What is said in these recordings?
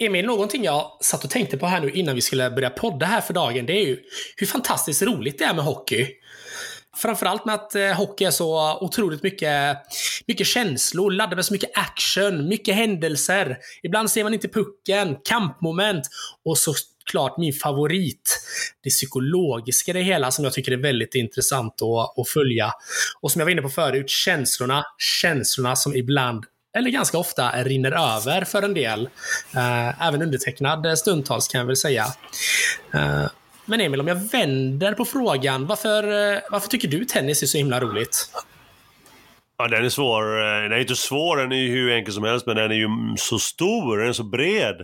Emil, någonting jag satt och tänkte på här nu innan vi skulle börja podda här för dagen, det är ju hur fantastiskt roligt det är med hockey. Framförallt med att eh, hockey är så otroligt mycket, mycket känslor, laddar med så mycket action, mycket händelser. Ibland ser man inte pucken, kampmoment och såklart min favorit, det psykologiska i det hela som jag tycker är väldigt intressant att, att följa. Och som jag var inne på förut, känslorna, känslorna som ibland eller ganska ofta rinner över för en del. Uh, även undertecknad stundtals kan jag väl säga. Uh, men Emil, om jag vänder på frågan, varför, varför tycker du tennis är så himla roligt? Ja, den är svår. Den är inte svår, den är ju hur enkel som helst, men den är ju så stor, den är så bred.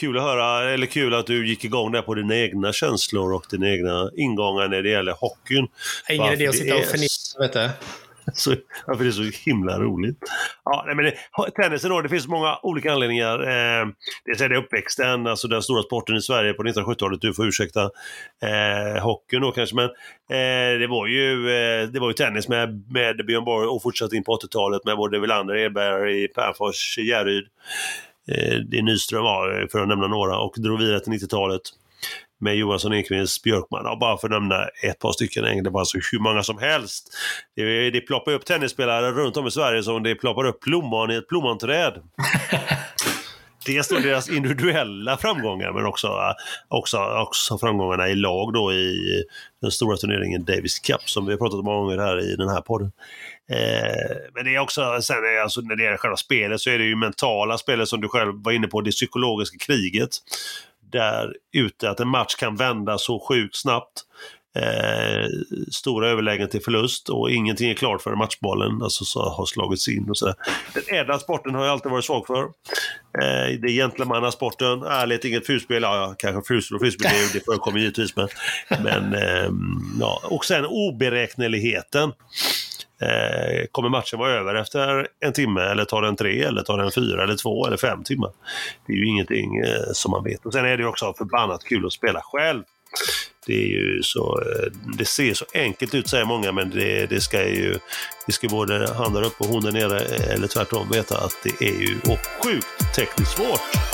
Kul att höra, eller kul att du gick igång där på dina egna känslor och dina egna ingångar när det gäller hockeyn. Ingen idé att sitta och förneka, vet du. Så, varför det är så himla roligt. Ja, nej, men det, tennisen då, det finns många olika anledningar. Eh, dels är det uppväxten, alltså den stora sporten i Sverige på 1970-talet, du får ursäkta eh, hockeyn då kanske, men eh, det, var ju, eh, det var ju tennis med, med Björn Borg och fortsatt in på 80-talet med både Wilander, Edberg, Pernfors, Järryd. Eh, det Nyström var, för att nämna några, och drog vidare till 90-talet med Johansson, Ekqvist, Björkman. Och bara för att nämna ett par stycken. Det var alltså hur många som helst. Det, det ploppar upp tennisspelare runt om i Sverige som det ploppar upp plommon i ett plommonträd. Dels då deras individuella framgångar men också, också, också framgångarna i lag då i den stora turneringen Davis Cup som vi har pratat om många gånger här i den här podden. Eh, men det är också, sen är alltså, när det gäller själva spelet så är det ju mentala spelet som du själv var inne på, det psykologiska kriget där ute, att en match kan vända så sjukt snabbt. Eh, stora överlägen till förlust och ingenting är klart förrän matchbollen alltså, så har slagits in. Och så. Den ädla sporten har jag alltid varit svag för. Eh, det är gentlemannasporten, ärligt, inget fulspel. Ja, kanske fulspel och fulspel, det, det förekommer givetvis. Men, men eh, ja. Och sen oberäkneligheten. Eh, kommer matchen vara över efter en timme eller tar den tre eller tar den fyra eller två eller fem timmar? Det är ju ingenting eh, som man vet. Och sen är det också förbannat kul att spela själv. Det, är ju så, eh, det ser så enkelt ut säger många men det, det ska ju det ska både han där uppe och hon där nere eh, eller tvärtom veta att det är ju sjukt tekniskt svårt.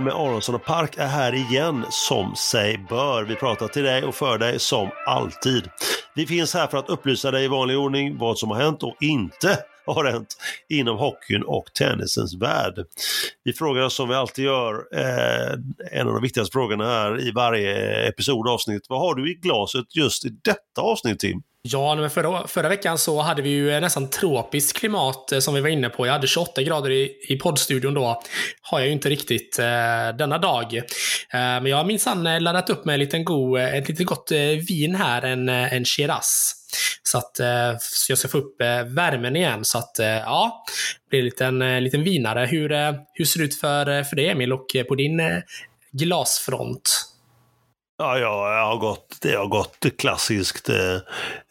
Kul med Aronsson och Park är här igen som sig bör. Vi pratar till dig och för dig som alltid. Vi finns här för att upplysa dig i vanlig ordning vad som har hänt och inte har hänt inom hockeyn och tennisens värld. Vi frågar oss som vi alltid gör, eh, en av de viktigaste frågorna här i varje episodavsnitt. avsnitt. Vad har du i glaset just i detta avsnitt Tim? Ja, men förra, förra veckan så hade vi ju nästan tropiskt klimat eh, som vi var inne på. Jag hade 28 grader i, i poddstudion då. Har jag ju inte riktigt eh, denna dag. Eh, men jag har minsann eh, laddat upp med en liten god, eh, ett litet gott eh, vin här, en, en Shiraz. Så att eh, så jag ska få upp värmen igen. Så att ja, det blir en liten, liten vinare. Hur, hur ser det ut för, för dig Emil och på din glasfront? Ja, jag har gått, det har gått klassiskt eh,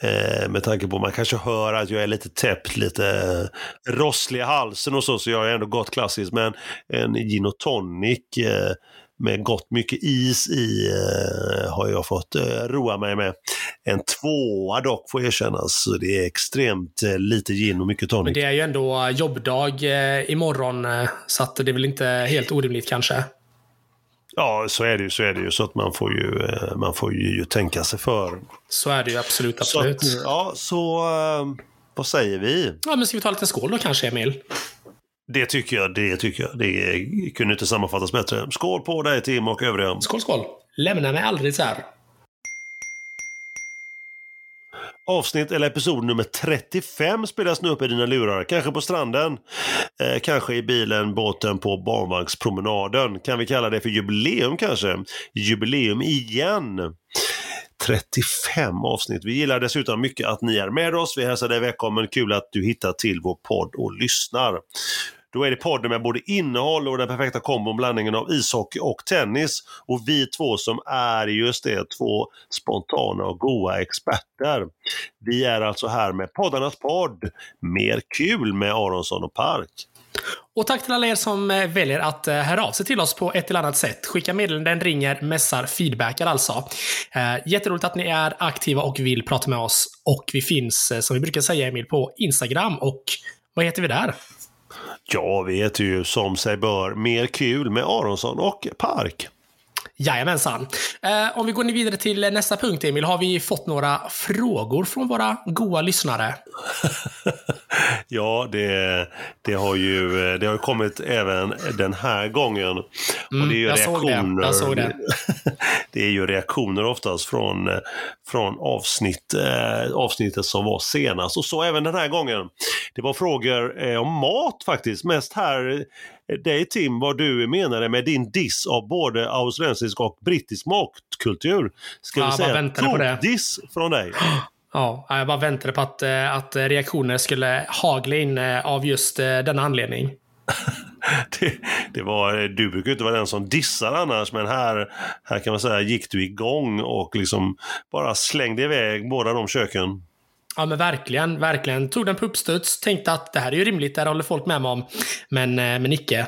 eh med tanke på att man kanske hör att jag är lite täppt, lite eh, rosslig i halsen och så, så jag har ändå gått klassiskt. Men en gin och tonic eh, med gott mycket is i eh, har jag fått eh, roa mig med. En tvåa dock får erkännas, så det är extremt eh, lite gin och mycket tonic. Men det är ju ändå jobbdag eh, imorgon, eh, så att det är väl inte helt orimligt kanske? Ja, så är det ju. Så är det ju. Så att man får ju, eh, man får ju, tänka sig för. Så är det ju absolut. absolut. Så, ja, så eh, vad säger vi? Ja, men ska vi ta lite skål då kanske, Emil? Det tycker jag. Det tycker jag. Det kunde inte sammanfattas bättre. Skål på dig Tim och övriga. Skål, skål. Lämna mig aldrig så här. Avsnitt eller episod nummer 35 spelas nu upp i dina lurar. Kanske på stranden, eh, kanske i bilen, båten, på barnvagnspromenaden. Kan vi kalla det för jubileum kanske? Jubileum igen. 35 avsnitt. Vi gillar dessutom mycket att ni är med oss. Vi hälsar dig välkommen. Kul att du hittar till vår podd och lyssnar. Då är det podden med både innehåll och den perfekta kombon, blandningen av ishockey och tennis. Och vi två som är just det, två spontana och goa experter. Vi är alltså här med poddarnas podd, Mer kul med Aronsson och Park. Och tack till alla er som eh, väljer att eh, höra av sig till oss på ett eller annat sätt. Skicka meddelanden, ringer, messar, feedbackar alltså. Eh, jätteroligt att ni är aktiva och vill prata med oss. Och vi finns, som vi brukar säga Emil, på Instagram. Och vad heter vi där? Ja, vi heter ju som sig bör Mer kul med Aronsson och Park. Jajamensan. Eh, om vi går vidare till nästa punkt, Emil, har vi fått några frågor från våra goa lyssnare? ja, det, det, har ju, det har kommit även den här gången. Mm, och det är ju jag reaktioner. Såg det. Såg det. det är ju reaktioner oftast från, från avsnitt, eh, avsnittet som var senast. Och så även den här gången. Det var frågor eh, om mat faktiskt, mest här dig Tim vad du menade med din diss av både australiensisk och brittisk matkultur. Ska ja, vi säga tokdiss från dig? Ja, jag bara väntade på att, eh, att reaktioner skulle hagla in eh, av just eh, denna anledning. det, det, var, du brukar inte vara den som dissar annars, men här, här kan man säga gick du igång och liksom bara slängde iväg båda de köken. Ja men verkligen, verkligen. Tog den på uppstuds, tänkte att det här är ju rimligt, det här håller folk med mig om. Men, men icke.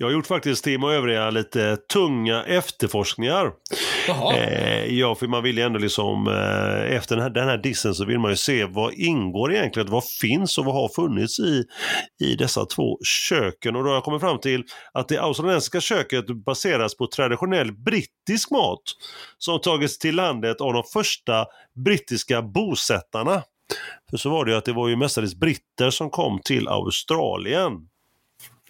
Jag har gjort faktiskt, Tim och övriga, lite tunga efterforskningar. Eh, ja, för man vill ju ändå liksom, eh, efter den här, den här dissen så vill man ju se vad ingår egentligen, vad finns och vad har funnits i, i dessa två köken. Och då har jag kommit fram till att det australiensiska köket baseras på traditionell brittisk mat som tagits till landet av de första brittiska bosättarna. För så var det ju att det var ju mestadels britter som kom till Australien.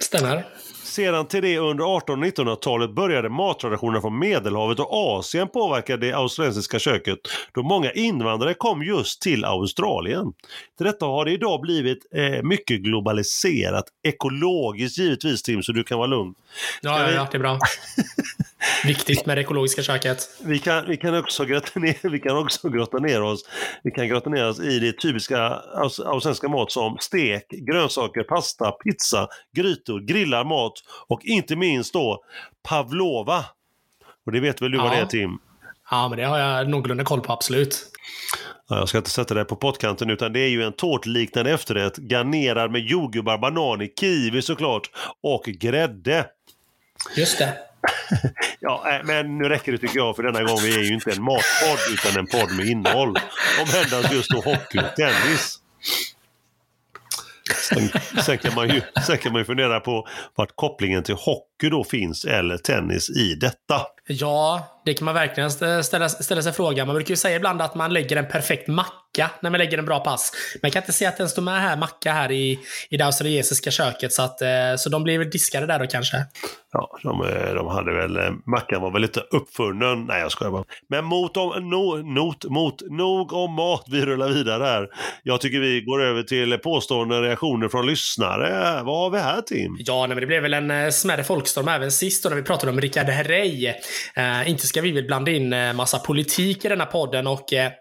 Stämmer. Sedan till det under 1800 och 1900-talet började mattraditionerna från Medelhavet och Asien påverka det australiensiska köket då många invandrare kom just till Australien. Till detta har det idag blivit eh, mycket globaliserat, ekologiskt givetvis Tim, så du kan vara lugn. Ja, ja, ja, det är bra. Viktigt med det ekologiska köket. Vi kan, vi kan också grotta ner, vi kan också grotta ner oss vi kan grotta ner oss i det typiska australienska mat som stek, grönsaker, pasta, pizza, grytor, grillad mat och inte minst då pavlova. Och det vet väl du ja. vad det är Tim? Ja, men det har jag någorlunda koll på, absolut. Ja, jag ska inte sätta det på pottkanten utan det är ju en tårtliknande efterrätt garnerad med jordgubbar, bananer, kiwi såklart och grädde. Just det. ja, eh, men nu räcker det tycker jag för denna gång. Vi är ju inte en matpodd utan en podd med innehåll. Om just då hockey och tennis. Sen, sen, kan man ju, sen kan man ju fundera på vart kopplingen till hockey då finns eller tennis i detta. Ja, det kan man verkligen ställa, ställa sig frågan. Man brukar ju säga ibland att man lägger en perfekt macka när man lägger en bra pass. Men jag kan inte se att den står med här, macka här i, i det australiensiska köket. Så, att, eh, så de blir väl diskade där då kanske. Ja, de, eh, de hade väl, eh, mackan var väl lite uppfunnen. Nej, jag skojar bara. Men mot om, no, not, mot, nog om mat, vi rullar vidare här. Jag tycker vi går över till påstående reaktioner från lyssnare. Vad har vi här Tim? Ja, nej, men det blev väl en smärre folkstorm även sist då när vi pratade om Rickard Herrey. Eh, inte ska vi väl blanda in eh, massa politik i denna podden och eh,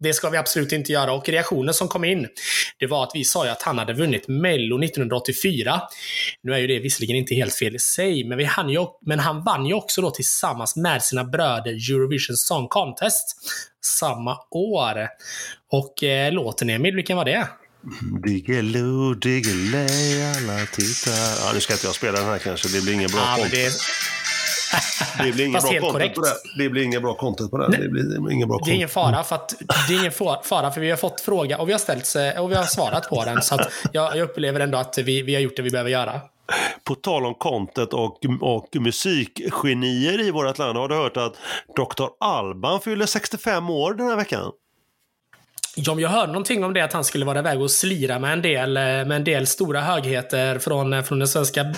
det ska vi absolut inte göra. Och reaktionen som kom in, det var att vi sa ju att han hade vunnit Mello 1984. Nu är ju det visserligen inte helt fel i sig, men, vi hann ju, men han vann ju också då tillsammans med sina bröder Eurovision Song Contest samma år. Och eh, låten Emil, vilken var det? Diggiloo, diggiley, alla tittar. Ja, nu ska inte jag spela den här kanske, det blir ingen bra ja, det, det blir inget bra content på det. Det blir inget bra content på det. Det blir inget bra Det är ingen fara för att det är ingen fara för vi har fått fråga och vi har ställt och vi har svarat på den. Så jag, jag upplever ändå att vi, vi har gjort det vi behöver göra. På tal om content och, och musikgenier i vårt land, har du hört att Dr. Alban fyller 65 år den här veckan? Ja, jag hörde någonting om det, att han skulle vara iväg och slira med en del, med en del stora högheter från, från den svenska,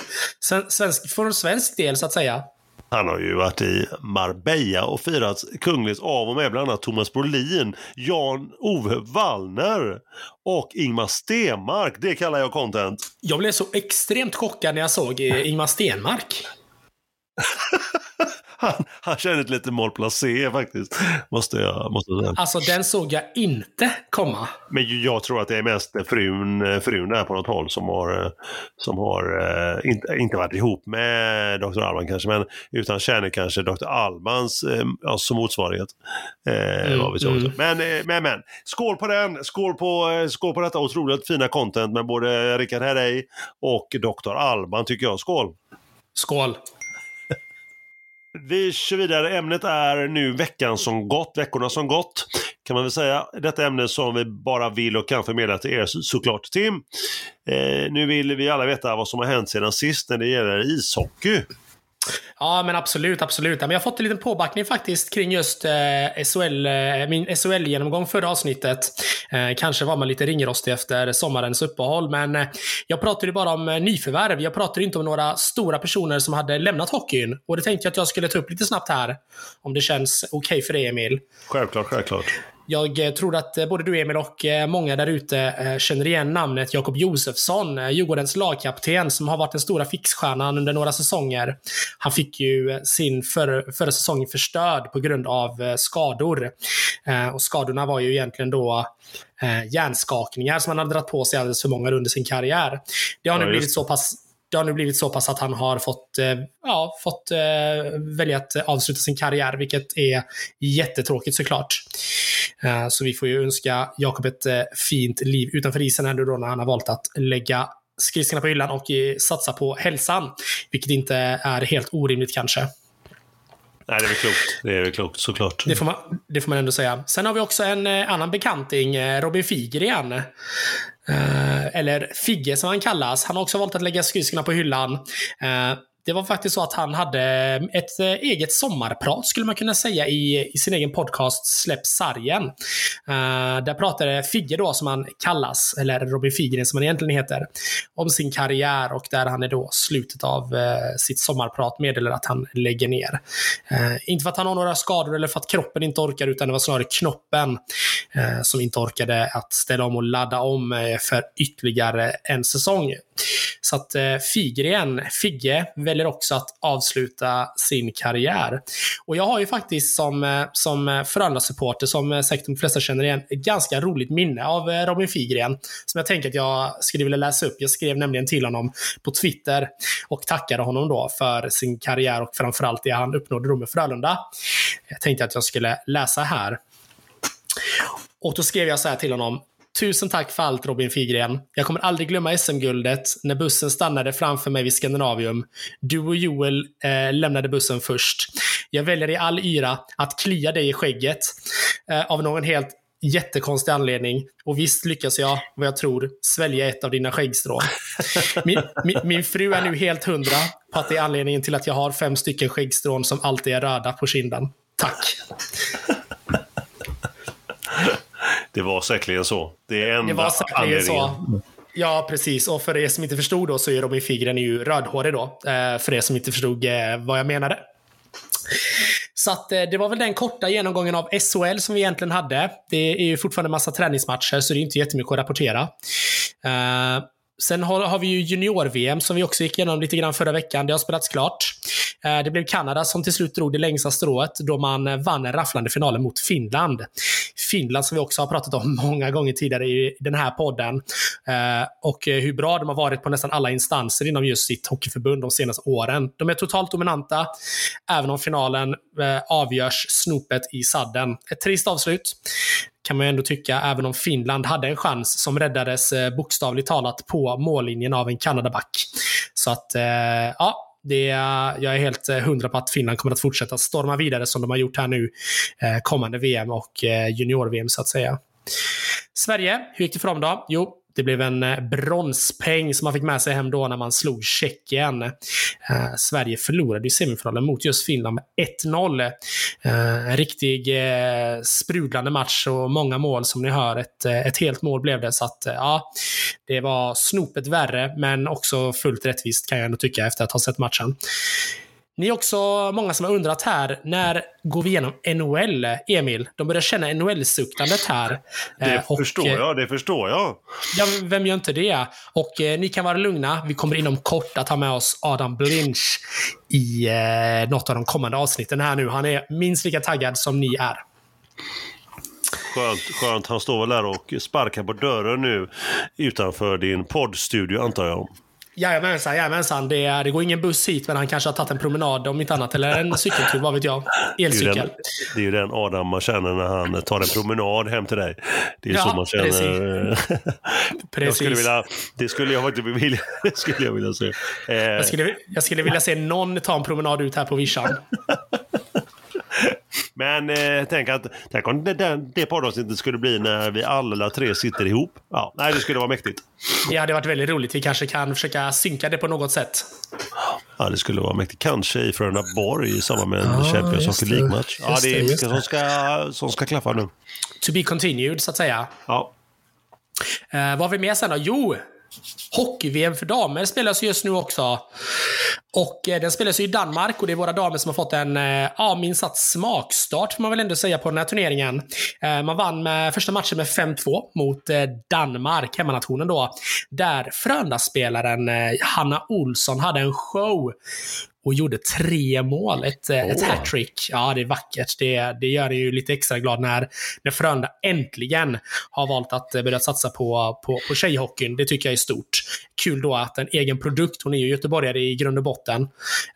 svensk, från svensk del så att säga. Han har ju varit i Marbella och firat kungligt av och med bland annat Thomas Brolin, Jan-Ove Wallner och Ingmar Stenmark. Det kallar jag content. Jag blev så extremt chockad när jag såg eh, Ingmar Stenmark. han, han känner ett lite malplacé faktiskt. Måste jag måste säga. Alltså den såg jag inte komma. Men jag tror att det är mest frun, frun där på något håll som har, som har uh, inte, inte varit ihop med Dr. Alban kanske, men utan känner kanske Dr. Albans alltså, som motsvarighet. Mm, vi mm. Men, men, men, skål på den! Skål på, skål på detta otroligt fina content med både Rickard Herrey och Dr. Alban tycker jag. Skål! Skål! Vi kör vidare. Ämnet är nu veckan som gått, veckorna som gått. Kan man väl säga. Detta ämne som vi bara vill och kan förmedla till er såklart. Tim, eh, nu vill vi alla veta vad som har hänt sedan sist när det gäller ishockey. Ja, men absolut, absolut. Men jag har fått en liten påbackning faktiskt kring just eh, SHL, eh, min SHL-genomgång förra avsnittet. Eh, kanske var man lite ringrostig efter sommarens uppehåll, men eh, jag pratade bara om eh, nyförvärv. Jag pratade inte om några stora personer som hade lämnat hockeyn. Och det tänkte jag att jag skulle ta upp lite snabbt här. Om det känns okej okay för dig, Emil. Självklart, självklart. Jag eh, tror att eh, både du Emil och eh, många där ute känner igen namnet Jakob Josefsson, Djurgårdens lagkapten som har varit den stora fixstjärnan under några säsonger. Han fick ju sin för, förra säsong förstörd på grund av skador. Och skadorna var ju egentligen då hjärnskakningar som han hade dragit på sig alldeles för många under sin karriär. Det har nu blivit så pass det har nu blivit så pass att han har fått, eh, ja, fått eh, välja att avsluta sin karriär, vilket är jättetråkigt såklart. Eh, så vi får ju önska Jakob ett fint liv utanför isen ändå då när han har valt att lägga skridskorna på hyllan och satsa på hälsan. Vilket inte är helt orimligt kanske. Nej, det är väl klokt. Det är väl klokt, såklart. Det får, man, det får man ändå säga. Sen har vi också en annan bekanting, Robin Figren. Eh, eller Figge som han kallas. Han har också valt att lägga skridskorna på hyllan. Eh, det var faktiskt så att han hade eh, ett eh, eget sommarprat, skulle man kunna säga, i, i sin egen podcast Släpp sargen. Uh, där pratade Figge då, som han kallas, eller Robin Figren som han egentligen heter, om sin karriär och där han är då slutet av uh, sitt sommarprat meddelar att han lägger ner. Uh, inte för att han har några skador eller för att kroppen inte orkar, utan det var snarare knoppen som inte orkade att ställa om och ladda om för ytterligare en säsong. Så att eh, Figren, Figge, väljer också att avsluta sin karriär. Och jag har ju faktiskt som, eh, som eh, Frölunda-supporter, som säkert de flesta känner igen, ett ganska roligt minne av Robin Figren. Som jag tänker att jag skulle vilja läsa upp. Jag skrev nämligen till honom på Twitter och tackade honom då för sin karriär och framförallt det han uppnådde då med Frölunda. Jag tänkte att jag skulle läsa här. Och då skrev jag så här till honom. Tusen tack för allt Robin Figren. Jag kommer aldrig glömma SM-guldet när bussen stannade framför mig vid Skandinavium. Du och Joel eh, lämnade bussen först. Jag väljer i all yra att klia dig i skägget eh, av någon helt jättekonstig anledning. Och visst lyckas jag, vad jag tror, svälja ett av dina skäggstrån. Min, min, min, fru är nu helt hundra på att det är anledningen till att jag har fem stycken skäggstrån som alltid är röda på kinden. Tack! Det var säkerligen så. Det är enda Det var säkerligen så. Ja, precis. Och för er som inte förstod då så är Robin Figren ju rödhårig då. Eh, för er som inte förstod eh, vad jag menade. Så att, eh, det var väl den korta genomgången av SHL som vi egentligen hade. Det är ju fortfarande massa träningsmatcher, så det är inte jättemycket att rapportera. Sen har, har vi ju junior-VM som vi också gick igenom lite grann förra veckan. Det har spelats klart. Eh, det blev Kanada som till slut drog det längsta strået då man eh, vann en rafflande finalen mot Finland. Finland som vi också har pratat om många gånger tidigare i den här podden. Eh, och eh, hur bra de har varit på nästan alla instanser inom just sitt hockeyförbund de senaste åren. De är totalt dominanta, även om finalen eh, avgörs snopet i sadden. Ett trist avslut kan man ju ändå tycka, även om Finland hade en chans som räddades eh, bokstavligt talat på mållinjen av en Kanadaback. Så att, eh, ja, det, jag är helt eh, hundra på att Finland kommer att fortsätta storma vidare som de har gjort här nu kommande VM och junior-VM så att säga. Sverige, hur gick det för dem då? Jo, det blev en eh, bronspeng som man fick med sig hem då när man slog Tjeckien. Eh, Sverige förlorade i semifinalen mot just Finland med 1-0. Eh, en riktig eh, sprudlande match och många mål som ni hör. Ett, eh, ett helt mål blev det. Så att, eh, ja, det var snopet värre, men också fullt rättvist kan jag ändå tycka efter att ha sett matchen. Ni är också många som har undrat här, när går vi igenom NHL, Emil? De börjar känna NHL-suktandet här. Det Eh, och, förstår eh, jag, det förstår jag. Ja, vem gör inte det? Och eh, ni kan vara lugna. Vi kommer inom kort att ha med oss Adam Blinch i eh, något av de kommande avsnitten här nu. Han är minst lika taggad som ni är. Skönt, skönt. Han står väl där och sparkar på dörren nu utanför din poddstudio antar jag. Jajamensan, jajamensan. Det, det går ingen buss hit, men han kanske har tagit en promenad om inte annat. Eller en cykeltur, vad vet jag. Det är, ju den, Elcykel. det är ju den Adam man känner när han tar en promenad hem till dig. Det är Ja, så man känner. Jag Precis. skulle vilja, det skulle jag faktiskt vilja, det skulle jag vilja se. Eh, Jag skulle, jag skulle vilja se någon ta en promenad ut här på vischan. Men eh, tänk, att, tänk om det, det, det poddavsnittet skulle bli när vi alla tre sitter ihop. Ja, nej, det skulle vara mäktigt. Det hade varit väldigt roligt. Vi kanske kan försöka synka det på något sätt. Ja, det skulle vara mäktigt. Kanske i Frölunda Borg i samband med en Ja, Champions Hockey. League-match. Ja, det är mycket som ska, som ska klaffa nu. To be continued, så att säga. Ja. Eh, vad har vi mer sen då? Jo, Hockey-VM för damer spelas just nu också. Och eh, den spelas i Danmark och det är våra damer som har fått en, eh, ja, minst sagt smakstart får man väl ändå säga på den här turneringen. Eh, man vann med första matchen med 5-2 mot eh, Danmark, hemmanationen då. Där Frölunda-spelaren eh, Hanna Olsson hade en show och gjorde tre mål. Ett, eh, ett hattrick. Ja, det är vackert. Det, det gör det ju lite extra glad när, när Frölunda äntligen har valt att eh, börja satsa på, på, på tjejhockeyn. Det tycker jag är stort. Kul då att en egen produkt, hon är ju göteborgare i grund och botten.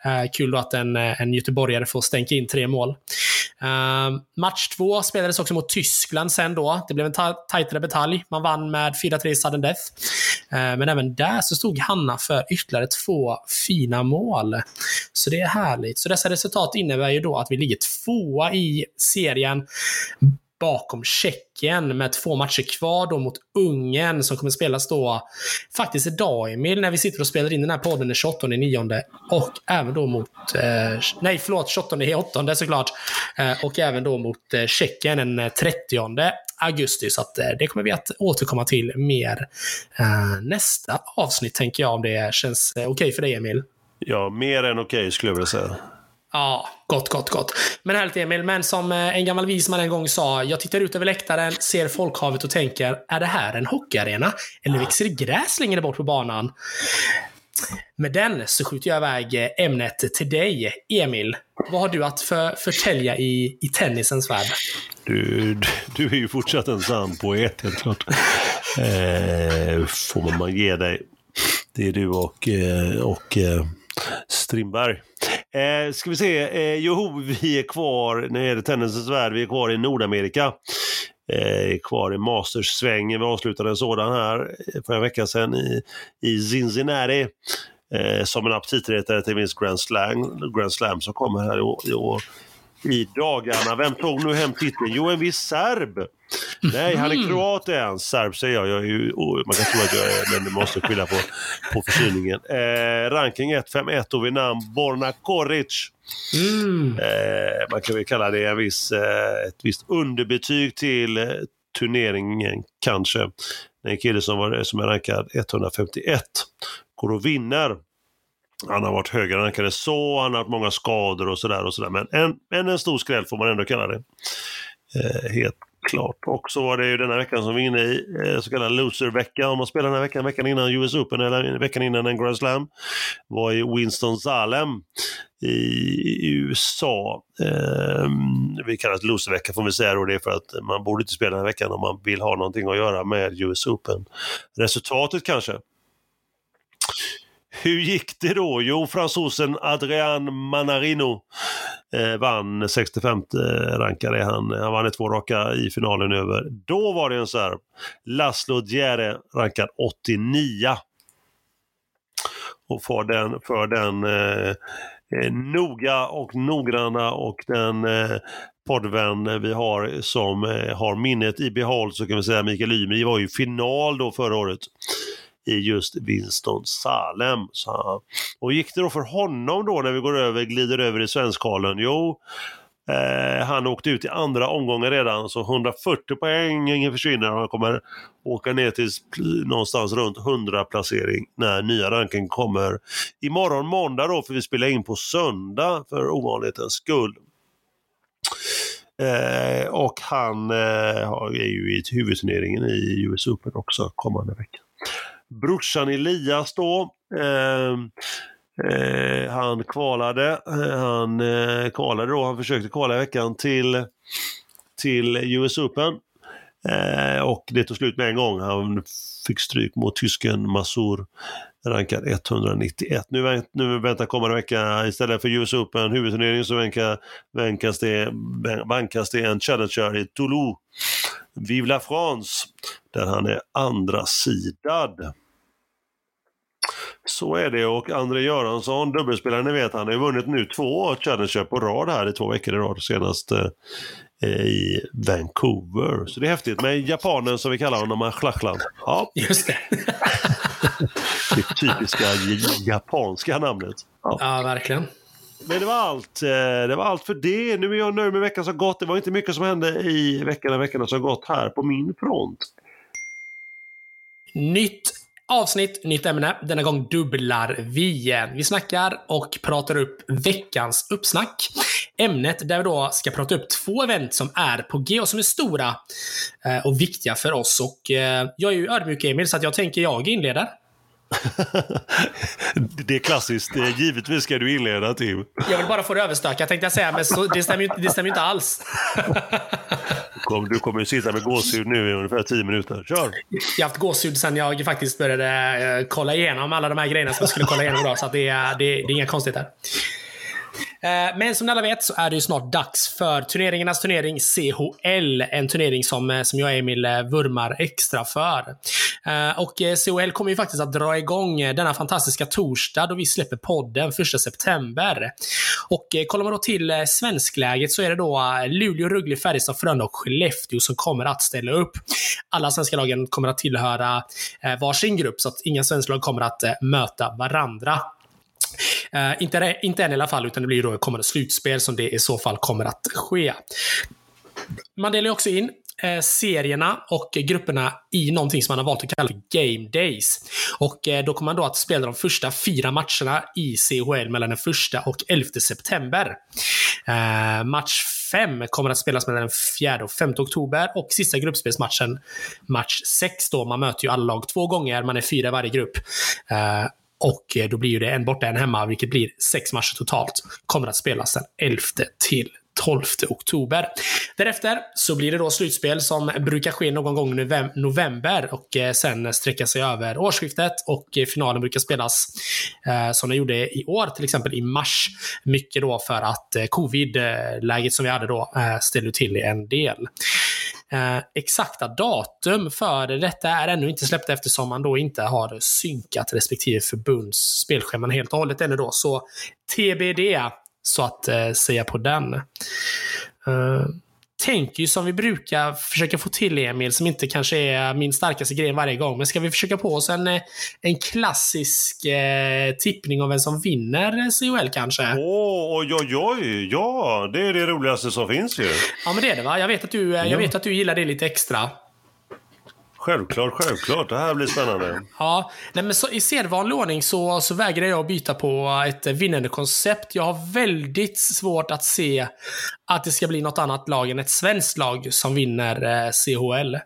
Eh, kul då att en, en göteborgare får stänka in tre mål. Eh, match två spelades också mot Tyskland sen då. Det blev en ta- tajtare batalj. Man vann med 4-3 i sudden death. Eh, men även där så stod Hanna för ytterligare två fina mål. Så det är härligt. Så dessa resultat innebär ju då att vi ligger tvåa i serien bakom Tjeckien med två matcher kvar då mot Ungern som kommer spelas då faktiskt idag Emil när vi sitter och spelar in den här podden den 28 nionde och även då mot, eh, nej förlåt 28 i åttonde såklart eh, och även då mot eh, Tjeckien den 30 augusti så att eh, det kommer vi att återkomma till mer eh, nästa avsnitt tänker jag om det känns eh, okej för dig Emil. ja, mer än okej skulle jag vilja säga. Ja, gott, gott, gott. Men härligt Emil, men som en gammal vis man en gång sa, jag tittar ut över läktaren, ser folkhavet och tänker, är det här en hockeyarena? Eller växer det gräs längre bort på banan? Med den så skjuter jag iväg eh, ämnet till dig, Emil. Vad har du att för, förtälja i, i tennisens värld? Du, du är ju fortsatt en sann poet, helt klart. Eh, får man ge dig. Det är du och, eh, och eh, Strindberg. Eh, ska vi se, eh, jo, vi är kvar, när det är tennisens värld, vi är kvar i Nordamerika. Eh, kvar i Masters-svängen. Vi avslutade en sådan här eh, för en vecka sedan i, i Cincinnati. Eh, som en aptitretare till minst Grand Slam, Grand Slam som kommer här i år. I år i dagarna. Vem tog nu hem titeln? Jo, en viss serb. Nej, han är kroat är han. Serb säger jag. jag är ju, oh, man kan tro att jag är, men det måste skylla på, på förkylningen. Eh, ranking 151 och vid namn Borna Koric. Mm. Eh, man kan väl kalla det en viss, eh, ett visst underbetyg till eh, turneringen kanske. Det är en kille som, var, som är rankad 151 går och vinner. Han har varit högre rankad än så, han har haft många skador och sådär. Och så där. Men en, en, en stor skräll får man ändå kalla det. Eh, helt klart. Och så var det ju denna veckan som vi är inne i eh, så kallad loser-vecka. Om man spelar den här veckan, veckan innan US Open eller veckan innan en Grand Slam. Var i Winston-Salem i, i USA. Eh, vi kallar det loservecka får vi säga då. Det är för att man borde inte spela den här veckan om man vill ha någonting att göra med US Open. Resultatet kanske. Hur gick det då? Jo, fransosen Adrian Manarino eh, vann 65 rankade han. Han vann i två raka i finalen över. Då var det en serb. Laszlo Djere rankad 89. Och för den, för den eh, eh, noga och noggranna och den eh, poddvän vi har som eh, har minnet i behåll så kan vi säga Mikael Ymer var ju final då förra året i just Winston-Salem. Så, och gick det då för honom då när vi går över, glider över i Svenskalen? Jo, Eh, han åkte ut i andra omgången redan, så 140 poäng, ingen försvinner. Han kommer åka ner till någonstans runt 100 placering när nya ranken kommer imorgon måndag då, för vi spelar in på söndag för ovanlighetens skull. Eh, och han eh, är ju i huvudturneringen i US Open också kommande vecka. Brorsan Elias då, eh, Eh, han kvalade, eh, han eh, kvalade då, han försökte kvala i veckan till, till US Open. Eh, och det tog slut med en gång. Han fick stryk mot tysken Masur, rankad 191. Nu, nu väntar kommande vecka, istället för US Open huvudturnering så vankas det, vankas det en Challenger i Toulouse. Vive la France, där han är andra sidad. Så är det och André Göransson, dubbelspelaren, ni vet, han har ju vunnit nu två Challenger på rad här i två veckor i rad senast eh, i Vancouver. Så det är häftigt med japanen som vi kallar honom, Achlachlan. Ja. Just det. det typiska japanska namnet. Ja. ja, verkligen. Men det var allt. Eh, det var allt för det. Nu är jag nöjd med veckan som gått. Det var inte mycket som hände i veckan, veckorna som gått här på min front. Nytt Avsnitt, nytt ämne. Denna gång dubblar vi. Vi snackar och pratar upp veckans uppsnack. Ämnet där vi då ska prata upp två event som är på G och som är stora eh, och viktiga för oss. Och eh, jag är ju ödmjuk Emil, så att jag tänker jag inleder. det är klassiskt. Givetvis ska du inleda Tim. Jag vill bara få det överstökat tänkte jag säga, men så, det stämmer ju det stämmer inte alls. du kommer ju sitta med gåshud nu i ungefär 10 minuter. Kör! Jag har haft gåshud sen jag faktiskt började eh, kolla igenom alla de här grejerna som jag skulle kolla igenom idag, så det, är, det, det är inga konstigheter. Eh, men som ni alla vet så är det ju snart dags för turneringarnas turnering CHL. En turnering som, eh, som jag och Emil eh, vurmar extra för. Och CHL kommer ju faktiskt att dra igång denna fantastiska torsdag då vi släpper podden 1 september. Och kollar man då till svenskläget så är det då Luleå, Rögle, Färjestad, Frölunda och Skellefteå som kommer att ställa upp. Alla svenska lagen kommer att tillhöra varsin grupp så att inga svenska lag kommer att möta varandra. Uh, inte, inte än i alla fall, utan det blir då kommande slutspel som det i så fall kommer att ske. Man delar också in eh, serierna och grupperna i någonting som man har valt att kalla Game Days. Och eh, då kommer man då att spela de första fyra matcherna i CHL mellan den första och 11 september. Eh, match 5 kommer att spelas mellan den 4 och 5 oktober och sista gruppspelsmatchen, match 6 då, man möter ju alla lag två gånger, man är fyra i varje grupp. Eh, och eh, då blir det en borta, en hemma, vilket blir sex matcher totalt. Kommer att spelas den 11 till 12 oktober. Därefter så blir det då slutspel som brukar ske någon gång i november och eh, sen sträcka sig över årsskiftet och finalen brukar spelas eh, som den gjorde i år, till exempel i mars. Mycket då för att eh, covid-läget som vi hade då ställde till en del. Eh, exakta datum för detta är ännu inte släppta eftersom man då inte har synkat respektive förbunds spelscheman helt och hållet ännu då. Så TBD, så att eh, säga på den. Eh tänker ju som vi brukar försöka få till Emil, som inte kanske är min starkaste grej varje gång. Men ska vi försöka på oss en, eh, en klassisk eh, tippning om vem som vinner CHL kanske? Oh, oj, oj, oj, ja, det är det roligaste som finns ju. Ja, men det är det va? Jag vet att du, ja. jag vet att du gillar det lite extra. Självklart, självklart. Det här blir spännande. Ja, nej men så, i sedvanlig ordning så, så vägrar jag att byta på ett vinnande koncept. Jag har väldigt svårt att se att det ska bli något annat lag än ett svenskt lag som vinner eh, CHL.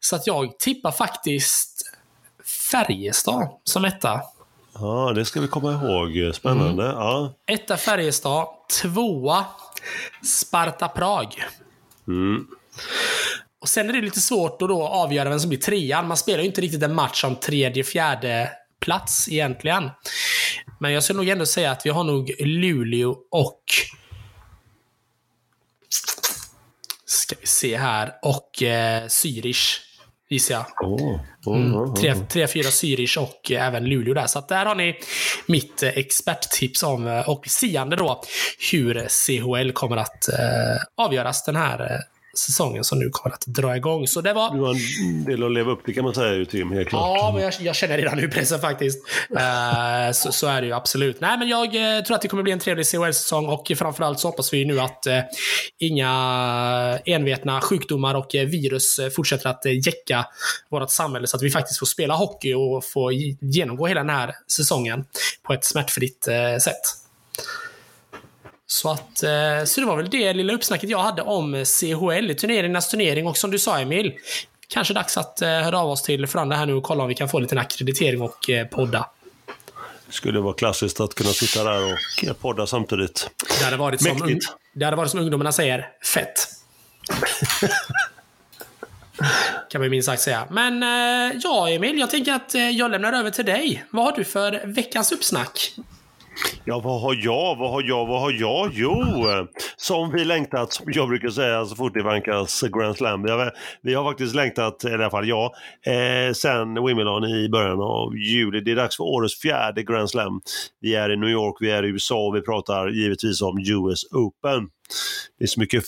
Så att jag tippar faktiskt Färjestad som etta. Ja, det ska vi komma ihåg. Spännande. Mm. Ja. Etta Färjestad. Tvåa Sparta Prag. Mm. Och Sen är det lite svårt att då avgöra vem som blir trean. Man spelar ju inte riktigt en match om tredje, fjärde plats egentligen. Men jag skulle nog ändå säga att vi har nog Luleå och... Ska vi se här. Och eh, Zürich, gissar jag. Oh, oh, mm, tre, tre, fyra Zürich och eh, även Luleå där. Så där har ni mitt eh, experttips om och siande då hur CHL kommer att eh, avgöras den här säsongen som nu kommer att dra igång. Så det var... Du har en del att leva upp till kan man säga ju Tim, helt klart. Ja, men jag, jag känner redan nu pressen faktiskt. Uh, så, så, är det ju absolut. Nej, men jag uh, tror att det kommer bli en trevlig CHL-säsong och framförallt så hoppas vi nu att uh, inga envetna sjukdomar och virus fortsätter att jäcka vårt samhälle så att vi faktiskt får spela hockey och få genomgå hela den här säsongen på ett smärtfritt sätt. Så att, så det var väl det lilla uppsnacket jag hade om CHL, turneringarnas turnering och som du sa Emil, kanske dags att höra av oss till Franda här nu och kolla om vi kan få en liten akkreditering och podda. Det skulle vara klassiskt att kunna sitta där och podda samtidigt. Det hade varit, som, det hade varit som ungdomarna säger, fett. kan man minst sagt säga. Men ja, Emil, jag tänker att jag lämnar över till dig. Vad har du för veckans uppsnack? Ja, vad har jag? Vad har jag? Vad har jag? Jo, som vi längtat, som jag brukar säga så fort det vankas Grand Slam. Vi har, vi har faktiskt längtat, i alla fall jag, eh, sen Wimbledon i början av juli. Det är dags för årets fjärde Grand Slam. Vi är i New York, vi är i USA och vi pratar givetvis om US Open. Det är så mycket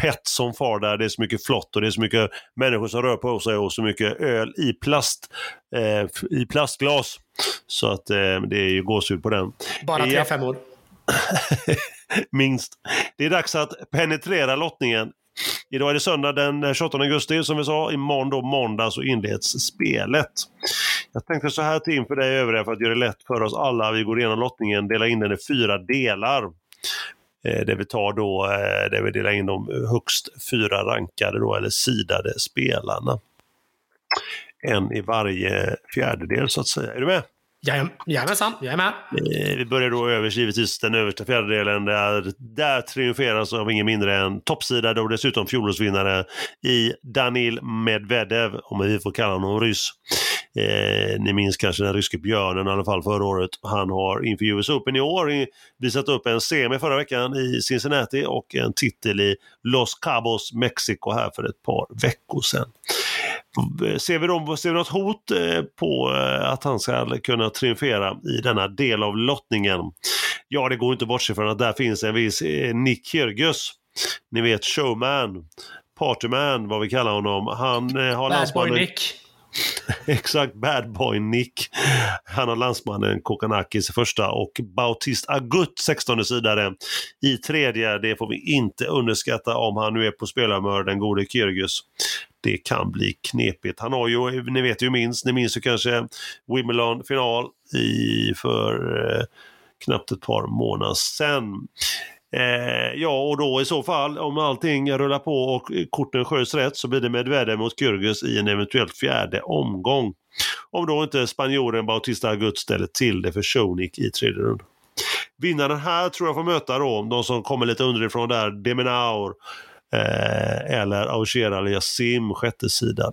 fett som far där, det är så mycket flott och det är så mycket människor som rör på sig och så mycket öl i, plast, eh, i plastglas. Så att eh, det är ju gåshud på den. Bara tre femmor? Minst. Det är dags att penetrera lottningen. Idag är det söndag den 28 augusti som vi sa. Imorgon då måndag så inleds spelet. Jag tänkte så här Tim för dig övriga för att göra det lätt för oss alla. Vi går igenom lottningen, delar in den i fyra delar. Eh, där vi tar då, eh, där vi delar in de högst fyra rankade då, eller sidade spelarna. En i varje fjärdedel så att säga. Är du med? Jajamensan, jag är med. Eh, vi börjar då överst, givetvis den översta fjärdedelen. Där, där triumferas av ingen mindre än toppsidad och dessutom fjolårsvinnare i Danil Medvedev, om vi får kalla honom ryss. Eh, ni minns kanske den ryske björnen i alla fall förra året. Han har inför US Open i år visat upp en semi förra veckan i Cincinnati och en titel i Los Cabos, Mexiko här för ett par veckor sedan. Ser vi, då, ser vi något hot eh, på eh, att han ska kunna triumfera i denna del av lottningen? Ja, det går inte bort sig från att där finns en viss eh, Nick Kyrgios. Ni vet showman, partyman, vad vi kallar honom. Han har Bad boy Nick. Exakt, Bad Boy Nick. Han har landsmannen Kokanakis i första och Bautist Agut 16 sidare i tredje. Det får vi inte underskatta om han nu är på spelarmör, den gode Kyrgios. Det kan bli knepigt. Han har ju, ni vet ju minst, ni minns ju kanske Wimbledon-final i för eh, knappt ett par månader sedan. Eh, ja, och då i så fall, om allting rullar på och korten sköts rätt, så blir det Medvedev mot Kyrgios i en eventuellt fjärde omgång. Om då inte spanjoren Bautista Agut ställer till det för Shonik i tredje rundan. Vinnaren här tror jag får möta då, de som kommer lite underifrån där, Deminaur eh, eller Auger Aliasim, sjätte sidan.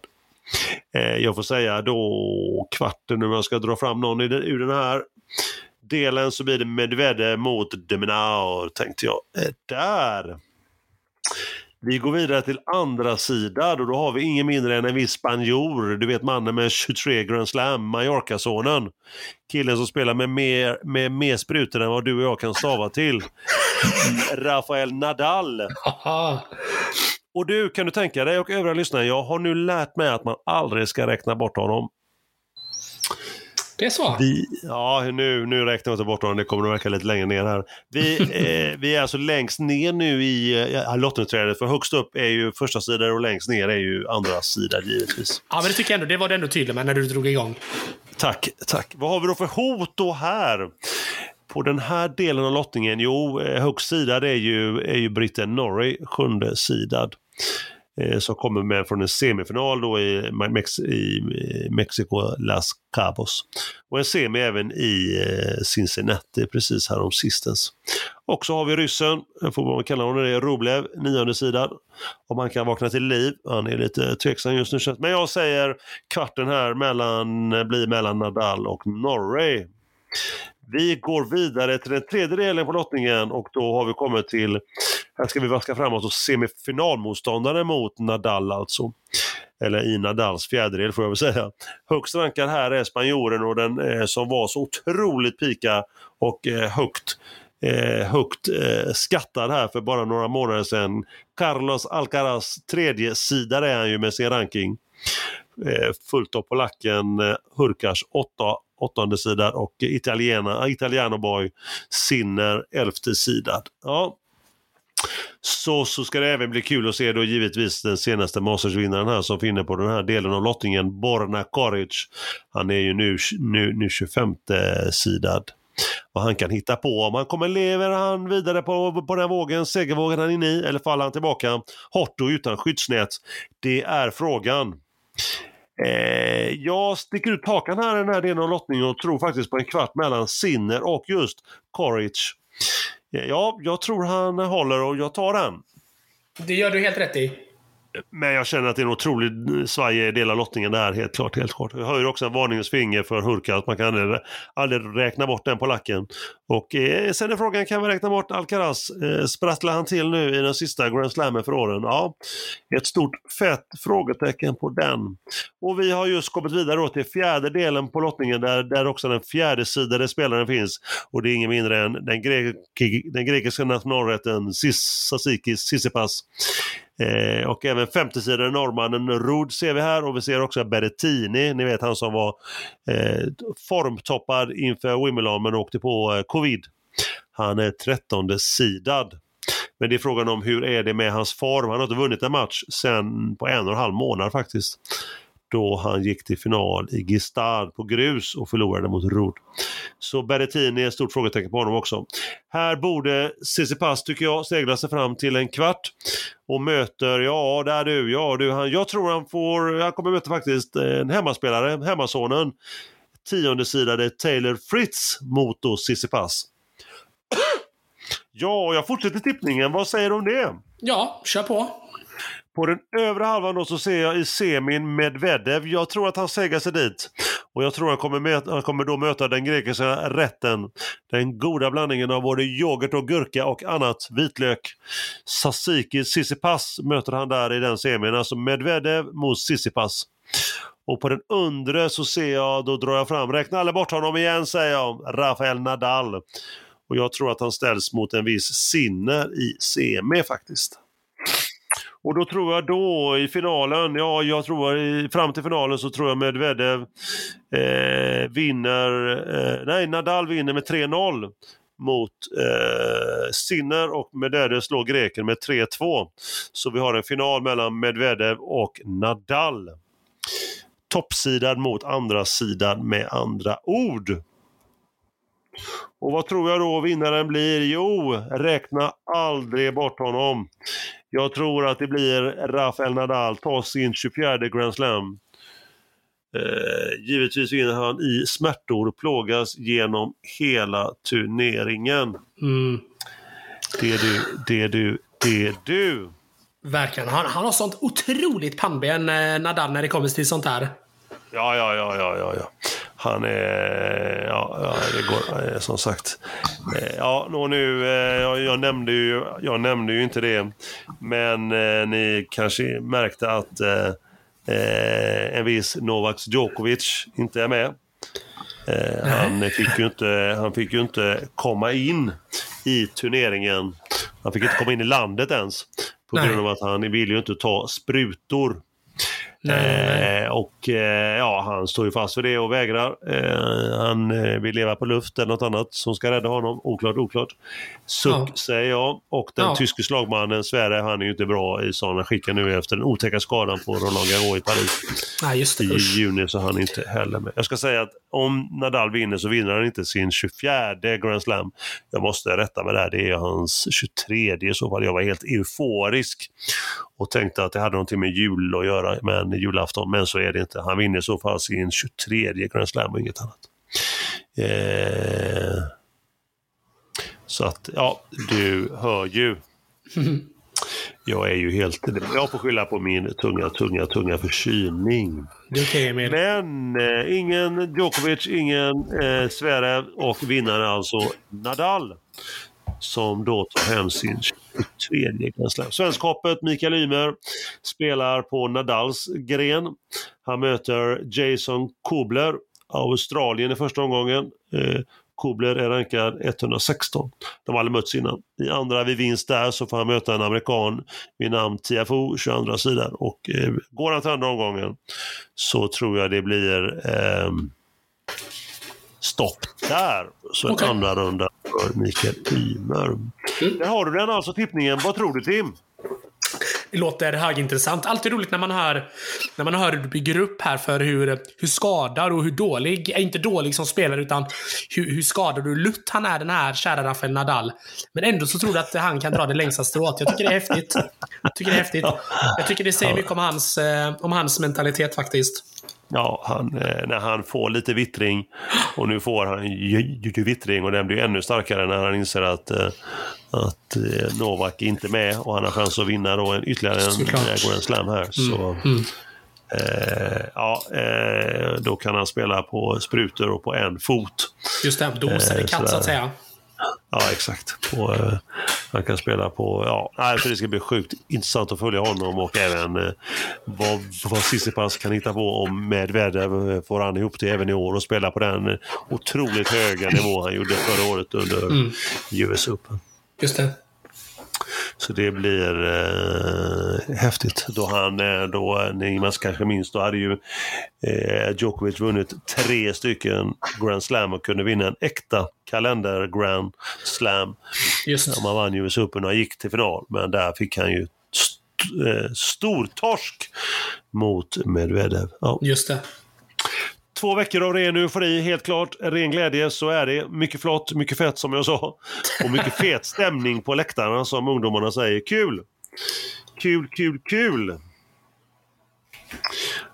Eh, jag får säga då kvarten, om jag ska dra fram någon ur den här delen så blir det Medvedev mot Deminaur tänkte jag. Eh, där! Vi går vidare till andra sidan och då har vi ingen mindre än en viss spanjor. Du vet mannen med 23 Grand Slam, Mallorca-sonen. Killen som spelar med mer, med mer sprutor än vad du och jag kan stava till. Rafael Nadal. och du, kan du tänka dig och övriga lyssnare, jag har nu lärt mig att man aldrig ska räkna bort honom. Det är så? Vi, ja, nu, nu räknar vi inte bort honom. Det kommer att verka lite längre ner här. Vi, eh, vi är alltså längst ner nu i eh, lottningsträdet. För högst upp är ju första sidan och längst ner är ju andra sidan givetvis. Ja, men det tycker jag ändå. Det var du ändå tydlig med när du drog igång. Tack, tack. Vad har vi då för hot då här? På den här delen av lottningen, jo, eh, högst sidad är ju, är ju britten Norrie, sjunde sidad. Eh, som kommer med från en semifinal då i, Mex i eh, Mexiko, Las Cabos. Och en semi även i eh, Cincinnati precis här om sistens. Och så har vi ryssen, får man kalla honom det, Roblev, nionde sidan. Om han kan vakna till liv. Han är lite tveksam just nu. Men jag säger kvarten här mellan, eh, blir mellan Nadal och Norway. Vi går vidare till den tredje delen på lottningen och då har vi kommit till, här ska vi vaska framåt och semifinalmotståndare mot Nadal alltså. Eller i Nadals fjärdedel får jag väl säga. Högst rankad här är spanjoren och den eh, som var så otroligt pika och eh, högt eh, högt eh, skattad här för bara några månader sedan. Carlos Alcaraz, tredje sida är han ju med sin ranking. Eh, fullt av polacken eh, Hurkacz, åtta, åttonde sidad och Italiena, Italiano Boy Sinner, elfte sidad. Ja, så, så ska det även bli kul att se då givetvis den senaste Masters-vinnaren här som finner på den här delen av lottningen, Borna Koric. Han är ju nu, nu, nu 25 sidad. Vad han kan hitta på. Om han kommer lever han vidare på, på den här vågen, segervågen han är inne i, eller faller han tillbaka hårt och utan skyddsnät? Det är frågan. Eh, jag sticker ut hakan här i den här delen av lottningen och tror faktiskt på en kvart mellan Sinner och just Koric. Eh, ja, jag tror han håller och jag tar den. Det gör du helt rätt i. Men jag känner att det är en otrolig svajig del av lottningen där, helt klart. Helt klart. Jag höjer också en varningens finger för Hurka, att man kan aldrig, aldrig räkna bort den på lacken. Och eh, sen är frågan, kan vi räkna bort Alcaraz? Eh, sprattlar han till nu i den sista Grand Slammen för åren? Ja, ett stort fett frågetecken på den. Och vi har just kommit vidare då till fjärde delen på lottningen där, där också den fjärde sidade spelaren finns. Och det är ingen mindre än den, grek, den grekiska nationalrätten Sassikis Sissipas. Eh, och även 50-sidare norrmannen Rud ser vi här och vi ser också Berrettini, ni vet han som var eh, formtoppad inför Wimbledon men åkte på eh, covid. Han är 13 sidad. Men det är frågan om hur är det med hans form. Han har inte vunnit en match sen på en och en halv månad faktiskt då han gick till final i Gistad på grus och förlorade mot Rod. Så Berrettini är ett stort frågetecken på honom också. Här borde Tsitsipas, tycker jag, segla sig fram till en kvart och möter, ja där du, ja du, han, jag tror han får, han kommer möta faktiskt en hemmaspelare, hemmasonen, tiondesidade Taylor Fritz mot då Tsitsipas. Ja, jag fortsätter tippningen. Vad säger du om det? Ja, kör på. På den övre halvan då så ser jag i semin Medvedev. Jag tror att han segrar sig dit. Och jag tror att han kommer, möta, han kommer då möta den grekiska rätten. Den goda blandningen av både yoghurt och gurka och annat. Vitlök. Tsatsiki Sissipas möter han där i den semin. Alltså Medvedev mot Sissipas. Och på den undre så ser jag, då drar jag fram, räkna alla bort honom igen säger jag, Rafael Nadal. Och jag tror att han ställs mot en viss Sinner i semi faktiskt. Och då tror jag då i finalen, ja jag tror i, fram till finalen så tror jag Medvedev eh, vinner, eh, nej Nadal vinner med 3-0 mot eh, Sinner och Medvedev slår greken med 3-2. Så vi har en final mellan Medvedev och Nadal. Toppsidan mot andra sidan med andra ord. Och vad tror jag då vinnaren blir? Jo, räkna aldrig bort honom. Jag tror att det blir Rafael Nadal, tar sin 24 Grand Slam. Eh, givetvis vinner han i smärtor, plågas genom hela turneringen. Mm. Det är du, det är du, det är du. Verkligen. Han, han har sånt otroligt pannben, eh, Nadal, när det kommer till sånt här. Ja, ja, ja, ja, ja. ja. Han är, ja, ja det går, eh, som sagt. Eh, ja, och nu, eh, jag, jag, nämnde ju, jag nämnde ju inte det, men eh, ni kanske märkte att eh, en viss Novak Djokovic inte är med. Eh, han, fick ju inte, han fick ju inte komma in i turneringen. Han fick inte komma in i landet ens. På grund av att han vill ju inte ta sprutor Eh, och eh, ja, han står ju fast för det och vägrar. Eh, han eh, vill leva på luft eller något annat som ska rädda honom. Oklart, oklart. Suck ja. säger jag. Och den ja. tyske slagmannen Sverre, han är ju inte bra i sådana skickar nu efter den otäcka skadan på Roland Garros i Paris. Ja, just det, I juni så han inte heller med. Jag ska säga att om Nadal vinner så vinner han inte sin 24 Grand Slam. Jag måste rätta mig där, det är hans 23 i så fall. Jag var helt euforisk och tänkte att det hade någonting med jul att göra, men julafton, men så är det inte. Han vinner i så fall sin 23 Grand Slam och inget annat. Eh, så att, ja, du hör ju. Jag är ju helt... Jag får skylla på min tunga, tunga, tunga förkylning. Okay, Men eh, ingen Djokovic, ingen eh, Zverev och vinnare alltså Nadal som då tar hem sin 23 Grand Slam. Svenskapet Mikael Ymer spelar på Nadals gren. Han möter Jason Kobler, Australien i första omgången. Eh, Kobler är rankad 116. De har aldrig mötts innan. I andra vid vinst där så får han möta en amerikan vid namn Tiafoe, 22 sidan. Och eh, går han till andra omgången så tror jag det blir eh, stopp där. Så en Okej. andra runda för Mikael Ymer. Mm. Där har du den alltså, tippningen. Vad tror du Tim? Det låter högintressant. Alltid roligt när man hör, när man hör hur du bygger upp här för hur, hur skadad och hur dålig, äh, inte dålig som spelare, utan hur, hur skadad och lutt han är, den här kära Rafael Nadal. Men ändå så tror du att han kan dra det längsta strået. Jag tycker det är häftigt. Jag tycker det är häftigt. Jag tycker det säger mycket om hans, eh, om hans mentalitet faktiskt. Ja, han, eh, när han får lite vittring och nu får han ju, vittring och den blir ännu starkare när han inser att, eh, att eh, Novak är inte med och han har chans att vinna då en, ytterligare en eh, Grand Slam här. Så, Mm. eh, ja, eh, då kan han spela på sprutor och på en fot. Just det, dosade Eh, katt så att säga. Ja, exakt. På, eh, han kan spela på... Ja, nej, så det ska bli sjukt intressant att följa honom och även eh, vad, vad Tsitsipas kan hitta på om Medvedev eh, får han ihop det även i år och spela på den otroligt höga nivå han gjorde förra året under Mm. US Open. Just det. Så det blir eh, häftigt. Då han, eh, då, ni man kanske minns, då hade ju eh, Djokovic vunnit tre stycken Grand Slam och kunde vinna en äkta kalender Grand Slam. Just. Om han vann US Open och gick till final. Men där fick han ju st- eh, stor torsk mot Medvedev. Ja. Just det. Två veckor av ren eufori, helt klart. Ren glädje, så är det. Mycket flott, mycket fett som jag sa. Och mycket fet stämning på läktarna som ungdomarna säger. Kul! Kul, kul, kul!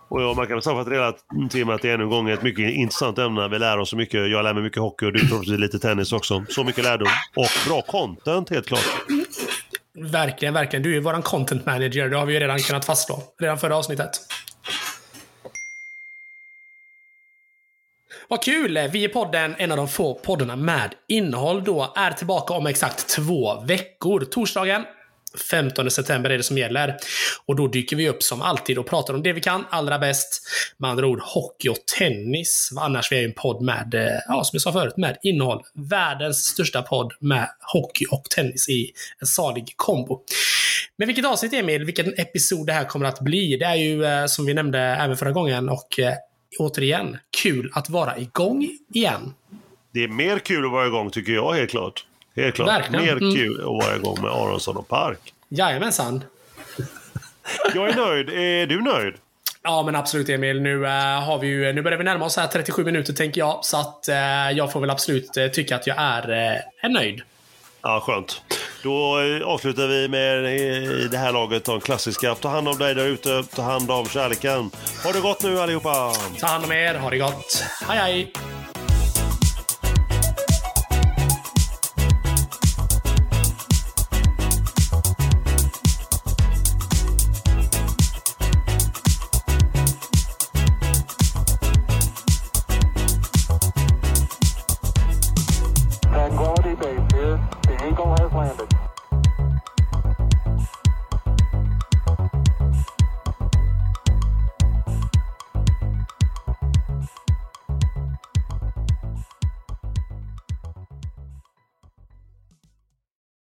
Och ja, man kan väl sammanfatta det hela till med att det är ännu en gång ett mycket intressant ämne. Vi lär oss så mycket. Jag lär mig mycket hockey och du förhoppningsvis lite tennis också. Så mycket lärdom. Och bra content helt klart. Verkligen, verkligen. Du är ju våran content manager. Det har vi ju redan kunnat fastslå. Redan förra avsnittet. Vad kul! Vi i podden, en av de få poddarna med innehåll då, är tillbaka om exakt två veckor. Torsdagen 15 september är det som gäller. Och då dyker vi upp som alltid och pratar om det vi kan allra bäst. Med andra ord hockey och tennis. Annars vi är ju en podd med, eh, ja som jag sa förut, med innehåll. Världens största podd med hockey och tennis i en salig kombo. Men vilket avsnitt Emil, vilken episod det här kommer att bli. Det är ju eh, som vi nämnde även förra gången och eh, återigen, kul att vara igång igen. Det är mer kul att vara igång tycker jag helt klart. Helt klart. Verkligen. Mer Mm. kul att vara igång med Aronsson och Park. Jajamensan. Jag är nöjd. Är du nöjd? Ja, men absolut Emil. Nu, eh, har vi ju, nu börjar vi närma oss här 37 minuter tänker jag. Så att eh, jag får väl absolut eh, tycka att jag är, är nöjd. Ja, skönt. Då eh, avslutar vi med eh, i det här laget de klassiska. Ta hand om dig där ute. Ta hand om kärleken. Ha det gott nu allihopa! Ta hand om er, ha det gott. Hej hej!